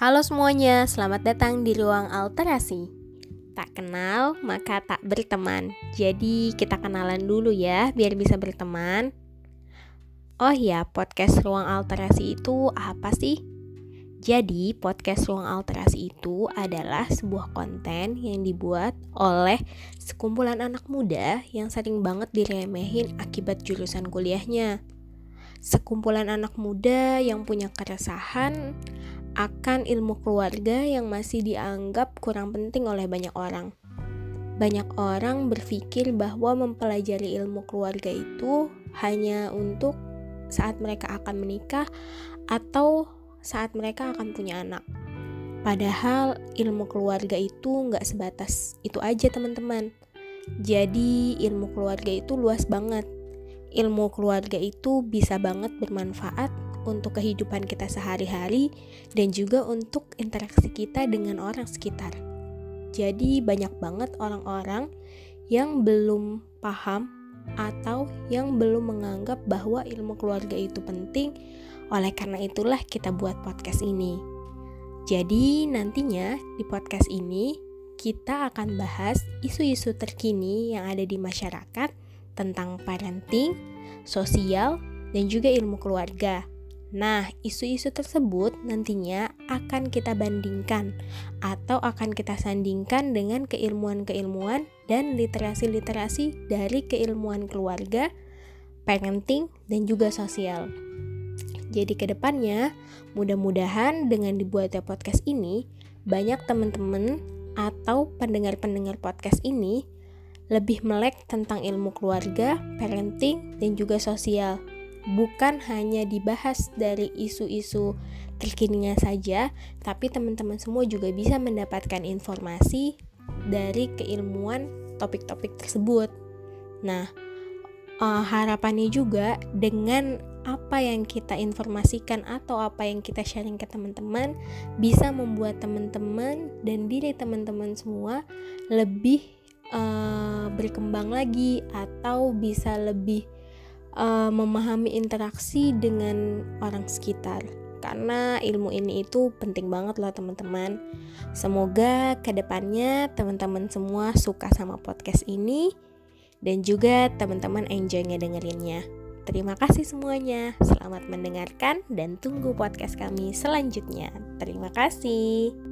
Halo semuanya, selamat datang di ruang alterasi. Tak kenal, maka tak berteman. Jadi kita kenalan dulu ya, biar bisa berteman. Oh ya, podcast ruang alterasi itu apa sih? Jadi, podcast ruang alterasi itu adalah sebuah konten yang dibuat oleh sekumpulan anak muda yang sering banget diremehin akibat jurusan kuliahnya. Sekumpulan anak muda yang punya keresahan, akan ilmu keluarga yang masih dianggap kurang penting oleh banyak orang. Banyak orang berpikir bahwa mempelajari ilmu keluarga itu hanya untuk saat mereka akan menikah atau saat mereka akan punya anak. Padahal ilmu keluarga itu nggak sebatas itu aja teman-teman. Jadi ilmu keluarga itu luas banget. Ilmu keluarga itu bisa banget bermanfaat untuk kehidupan kita sehari-hari dan juga untuk interaksi kita dengan orang sekitar. Jadi banyak banget orang-orang yang belum paham atau yang belum menganggap bahwa ilmu keluarga itu penting. Oleh karena itulah kita buat podcast ini. Jadi nantinya di podcast ini kita akan bahas isu-isu terkini yang ada di masyarakat tentang parenting, sosial, dan juga ilmu keluarga. Nah, isu-isu tersebut nantinya akan kita bandingkan atau akan kita sandingkan dengan keilmuan-keilmuan dan literasi-literasi dari keilmuan keluarga, parenting, dan juga sosial. Jadi ke depannya, mudah-mudahan dengan dibuatnya podcast ini, banyak teman-teman atau pendengar-pendengar podcast ini lebih melek tentang ilmu keluarga, parenting, dan juga sosial bukan hanya dibahas dari isu-isu terkininya saja, tapi teman-teman semua juga bisa mendapatkan informasi dari keilmuan topik-topik tersebut. Nah, uh, harapannya juga dengan apa yang kita informasikan atau apa yang kita sharing ke teman-teman bisa membuat teman-teman dan diri teman-teman semua lebih uh, berkembang lagi atau bisa lebih uh, memahami interaksi dengan orang sekitar. Karena ilmu ini itu penting banget loh teman-teman. Semoga ke depannya teman-teman semua suka sama podcast ini dan juga teman-teman enjoy ngedengerinnya terima kasih semuanya. Selamat mendengarkan dan tunggu podcast kami selanjutnya. Terima kasih